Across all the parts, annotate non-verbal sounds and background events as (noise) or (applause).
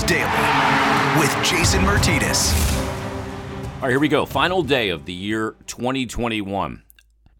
Daily with Jason Martinez. All right, here we go. Final day of the year 2021.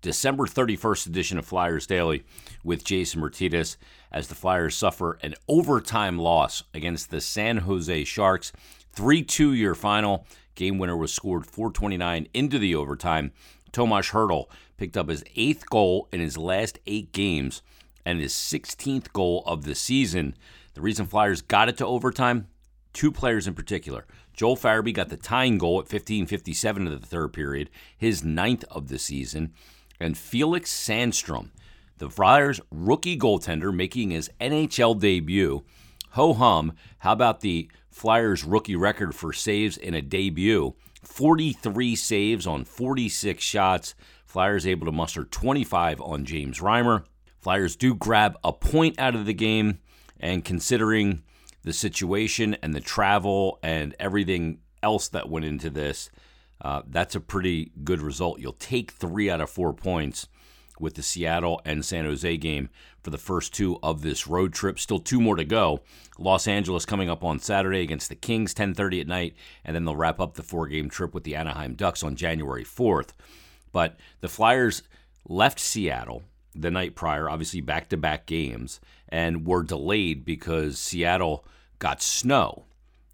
December 31st edition of Flyers Daily with Jason Martinez as the Flyers suffer an overtime loss against the San Jose Sharks. 3 2 year final. Game winner was scored 429 into the overtime. Tomas Hertl picked up his eighth goal in his last eight games and his 16th goal of the season. The reason Flyers got it to overtime, two players in particular. Joel Farabee got the tying goal at 15:57 of the third period, his ninth of the season, and Felix Sandstrom, the Flyers rookie goaltender making his NHL debut. Ho hum, how about the Flyers rookie record for saves in a debut? 43 saves on 46 shots. Flyers able to muster 25 on James Reimer. Flyers do grab a point out of the game, and considering the situation and the travel and everything else that went into this, uh, that's a pretty good result. You'll take three out of four points with the Seattle and San Jose game for the first two of this road trip. Still two more to go. Los Angeles coming up on Saturday against the Kings, 10:30 at night, and then they'll wrap up the four-game trip with the Anaheim Ducks on January 4th. But the Flyers left Seattle the night prior, obviously back-to-back games, and were delayed because Seattle got snow.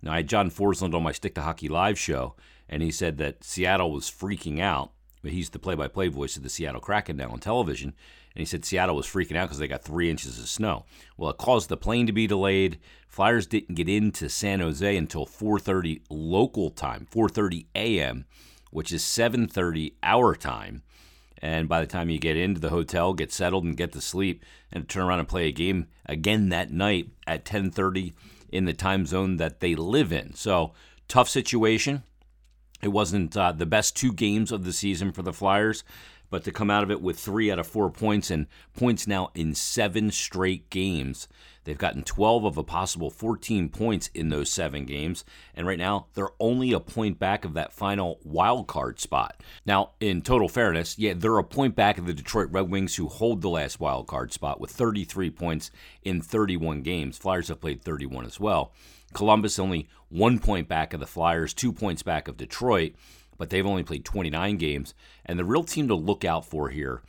Now I had John Forslund on my Stick to Hockey live show, and he said that Seattle was freaking out he's the play-by-play voice of the Seattle Kraken now on television, and he said Seattle was freaking out because they got three inches of snow. Well, it caused the plane to be delayed. Flyers didn't get into San Jose until 4:30 local time, 4:30 a.m., which is 7:30 our time. And by the time you get into the hotel, get settled, and get to sleep, and turn around and play a game again that night at 10:30 in the time zone that they live in, so tough situation. It wasn't uh, the best two games of the season for the Flyers, but to come out of it with three out of four points and points now in seven straight games. They've gotten 12 of a possible 14 points in those seven games, and right now they're only a point back of that final wild card spot. Now, in total fairness, yeah, they're a point back of the Detroit Red Wings who hold the last wild card spot with 33 points in 31 games. Flyers have played 31 as well. Columbus only one point back of the Flyers, two points back of Detroit, but they've only played 29 games. And the real team to look out for here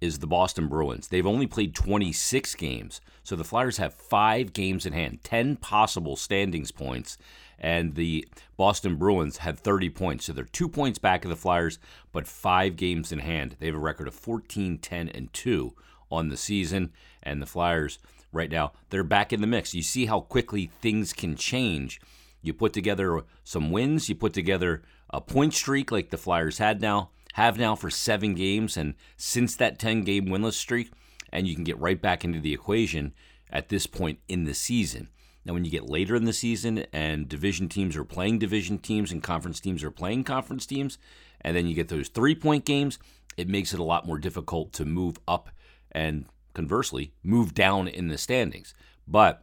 is the Boston Bruins. They've only played 26 games. So the Flyers have five games in hand, 10 possible standings points. And the Boston Bruins have 30 points. So they're two points back of the Flyers, but five games in hand. They have a record of 14, 10, and 2 on the season. And the Flyers right now. They're back in the mix. You see how quickly things can change. You put together some wins, you put together a point streak like the Flyers had now, have now for 7 games and since that 10 game winless streak and you can get right back into the equation at this point in the season. Now, when you get later in the season and division teams are playing division teams and conference teams are playing conference teams, and then you get those three point games, it makes it a lot more difficult to move up and conversely, move down in the standings. But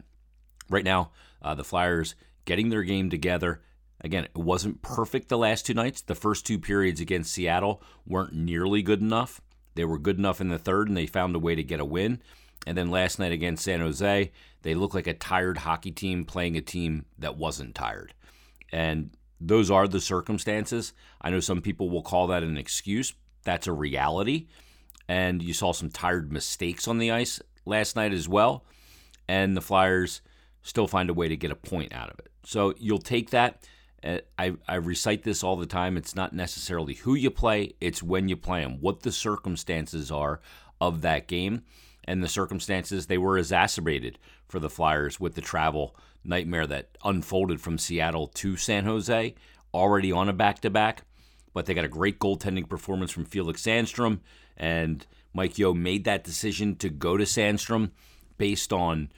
right now, uh, the Flyers getting their game together. Again, it wasn't perfect the last two nights. The first two periods against Seattle weren't nearly good enough. They were good enough in the third, and they found a way to get a win. And then last night against San Jose, they looked like a tired hockey team playing a team that wasn't tired. And those are the circumstances. I know some people will call that an excuse. That's a reality and you saw some tired mistakes on the ice last night as well. And the Flyers still find a way to get a point out of it. So you'll take that. Uh, I, I recite this all the time. It's not necessarily who you play, it's when you play them, what the circumstances are of that game. And the circumstances, they were exacerbated for the Flyers with the travel nightmare that unfolded from Seattle to San Jose, already on a back to back. But they got a great goaltending performance from Felix Sandstrom. And Mike Yeo made that decision to go to Sandstrom based on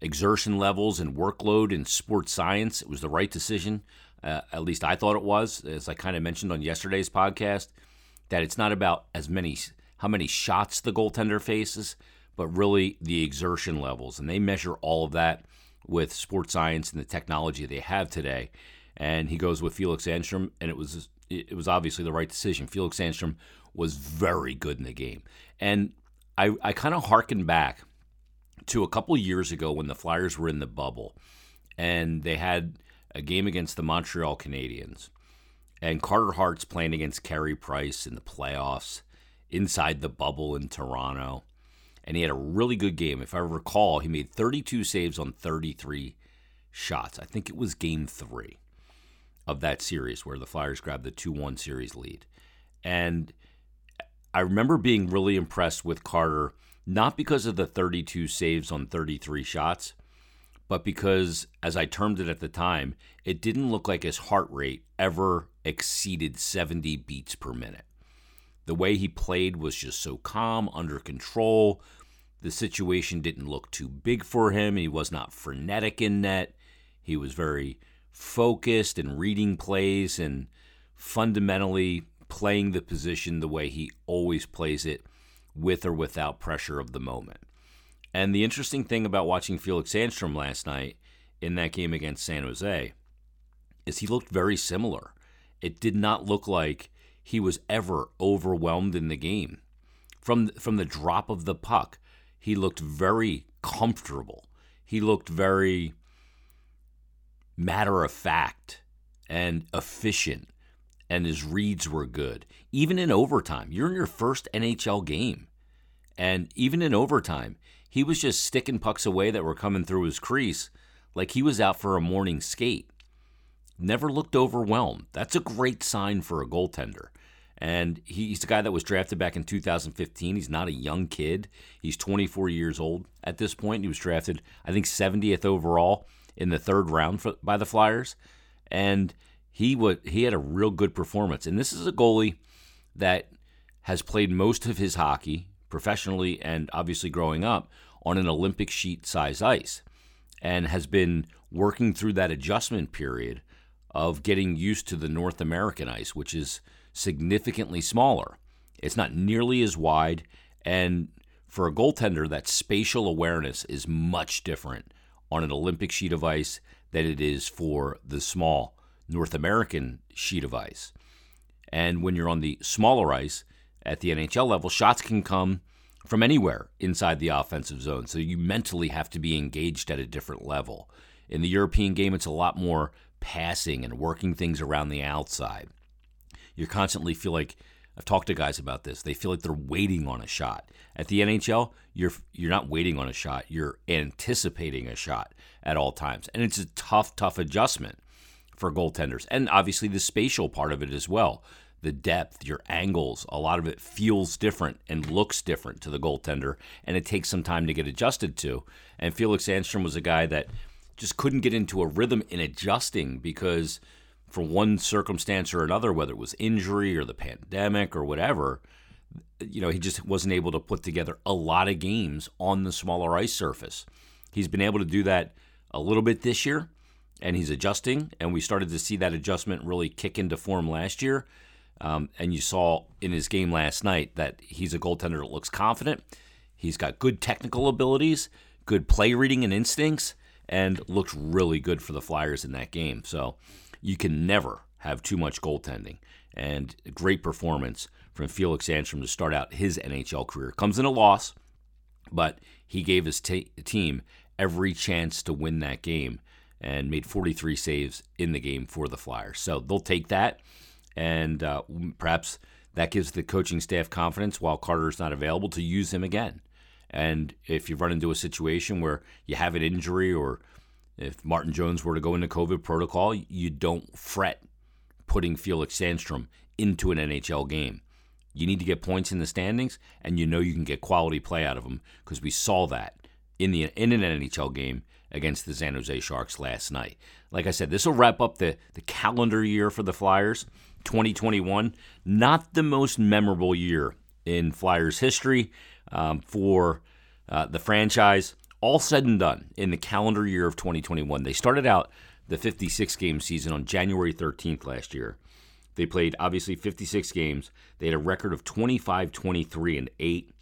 exertion levels and workload and sports science. It was the right decision. Uh, at least I thought it was, as I kind of mentioned on yesterday's podcast, that it's not about as many how many shots the goaltender faces, but really the exertion levels, and they measure all of that with sports science and the technology they have today. And he goes with Felix Sandstrom, and it was it was obviously the right decision. Felix Sandstrom was very good in the game. And I, I kind of harken back to a couple years ago when the Flyers were in the bubble. and they had a game against the Montreal Canadiens. And Carter Hart's playing against Carey Price in the playoffs inside the bubble in Toronto. And he had a really good game. If I recall, he made 32 saves on 33 shots. I think it was game three of that series where the Flyers grabbed the 2 1 series lead. And I remember being really impressed with Carter, not because of the 32 saves on 33 shots, but because, as I termed it at the time, it didn't look like his heart rate ever exceeded 70 beats per minute. The way he played was just so calm, under control. The situation didn't look too big for him. He was not frenetic in net. He was very focused and reading plays and fundamentally playing the position the way he always plays it with or without pressure of the moment. And the interesting thing about watching Felix Sandstrom last night in that game against San Jose is he looked very similar. It did not look like he was ever overwhelmed in the game. From from the drop of the puck, he looked very comfortable. He looked very matter of fact and efficient and his reads were good. Even in overtime, you're in your first NHL game. And even in overtime, he was just sticking pucks away that were coming through his crease like he was out for a morning skate. Never looked overwhelmed. That's a great sign for a goaltender. And he's a guy that was drafted back in 2015. He's not a young kid. He's 24 years old at this point. He was drafted, I think, 70th overall in the third round for, by the Flyers. And he would he had a real good performance. And this is a goalie that has played most of his hockey professionally and obviously growing up on an Olympic sheet size ice and has been working through that adjustment period of getting used to the North American ice, which is significantly smaller. It's not nearly as wide. And for a goaltender, that spatial awareness is much different on an Olympic sheet of ice than it is for the small North American sheet of ice. And when you're on the smaller ice, at the NHL level, shots can come from anywhere inside the offensive zone. So you mentally have to be engaged at a different level. In the European game, it's a lot more passing and working things around the outside. You constantly feel like I've talked to guys about this. They feel like they're waiting on a shot. At the NHL, you're you're not waiting on a shot. You're anticipating a shot at all times. And it's a tough tough adjustment for goaltenders. And obviously the spatial part of it as well the depth, your angles, a lot of it feels different and looks different to the goaltender, and it takes some time to get adjusted to. And Felix Sandstrom was a guy that just couldn't get into a rhythm in adjusting because, for one circumstance or another, whether it was injury or the pandemic or whatever, you know, he just wasn't able to put together a lot of games on the smaller ice surface. He's been able to do that a little bit this year, and he's adjusting, and we started to see that adjustment really kick into form last year. Um, and you saw in his game last night that he's a goaltender that looks confident. He's got good technical abilities, good play reading and instincts, and looked really good for the Flyers in that game. So you can never have too much goaltending. And great performance from Felix Sandstrom to start out his NHL career. Comes in a loss, but he gave his t- team every chance to win that game and made 43 saves in the game for the Flyers. So they'll take that and uh, perhaps that gives the coaching staff confidence while Carter's not available to use him again. And if you run into a situation where you have an injury or if Martin Jones were to go into COVID protocol, you don't fret putting Felix Sandstrom into an NHL game. You need to get points in the standings, and you know you can get quality play out of them because we saw that in the in an NHL game against the San Jose Sharks last night. Like I said, this will wrap up the the calendar year for the Flyers. 2021, not the most memorable year in Flyers history um, for uh, the franchise. All said and done in the calendar year of 2021, they started out the 56 game season on January 13th last year. They played obviously 56 games. They had a record of 25, 23, and 8.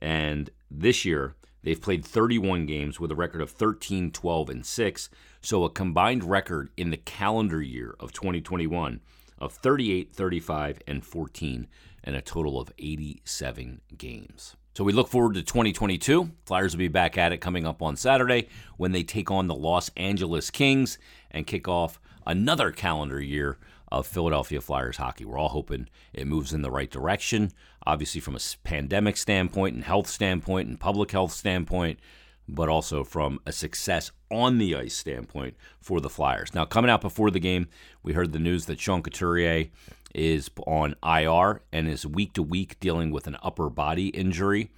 And this year, they've played 31 games with a record of 13, 12, and 6. So a combined record in the calendar year of 2021 of 38, 35, and 14, and a total of 87 games. So we look forward to 2022. Flyers will be back at it coming up on Saturday when they take on the Los Angeles Kings and kick off another calendar year of Philadelphia Flyers hockey. We're all hoping it moves in the right direction, obviously from a pandemic standpoint and health standpoint and public health standpoint, but also from a success on the ice standpoint for the Flyers. Now, coming out before the game, we heard the news that Sean Couturier is on IR and is week to week dealing with an upper body injury.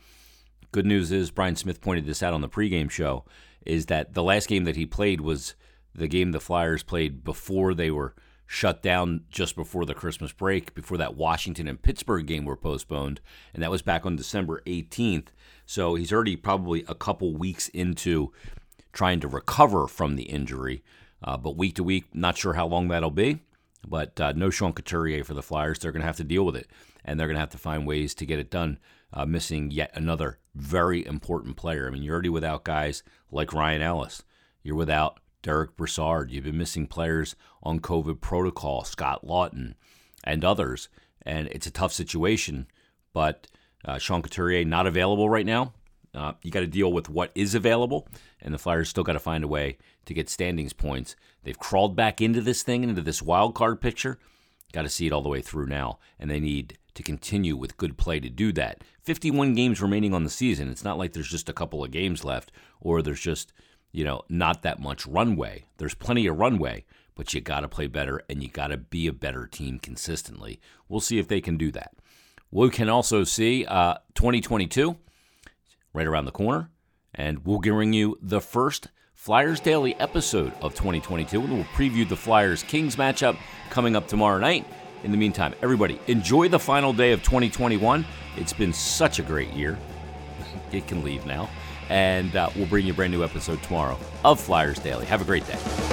Good news is, Brian Smith pointed this out on the pregame show, is that the last game that he played was the game the Flyers played before they were shut down just before the Christmas break, before that Washington and Pittsburgh game were postponed, and that was back on December 18th. So he's already probably a couple weeks into trying to recover from the injury. Uh, but week to week, not sure how long that'll be. But uh, no Sean Couturier for the Flyers. They're going to have to deal with it, and they're going to have to find ways to get it done. Uh, missing yet another very important player. I mean, you're already without guys like Ryan Ellis. You're without Derick Brassard. You've been missing players on COVID protocol, Scott Laughton, and others. And it's a tough situation. But uh, Sean Couturier not available right now. Uh, you got to deal with what is available, and the Flyers still got to find a way to get standings points. They've crawled back into this thing, into this wild card picture. Got to see it all the way through now, and they need to continue with good play to do that. 51 games remaining on the season. It's not like there's just a couple of games left, or there's just you know not that much runway. There's plenty of runway, but you got to play better, and you got to be a better team consistently. We'll see if they can do that. We can also see uh, 2022 right around the corner, and we'll bring you the first Flyers Daily episode of 2022, and we'll preview the Flyers Kings matchup coming up tomorrow night. In the meantime, everybody, enjoy the final day of 2021. It's been such a great year. (laughs) It can leave now. And uh, we'll bring you a brand new episode tomorrow of Flyers Daily. Have a great day.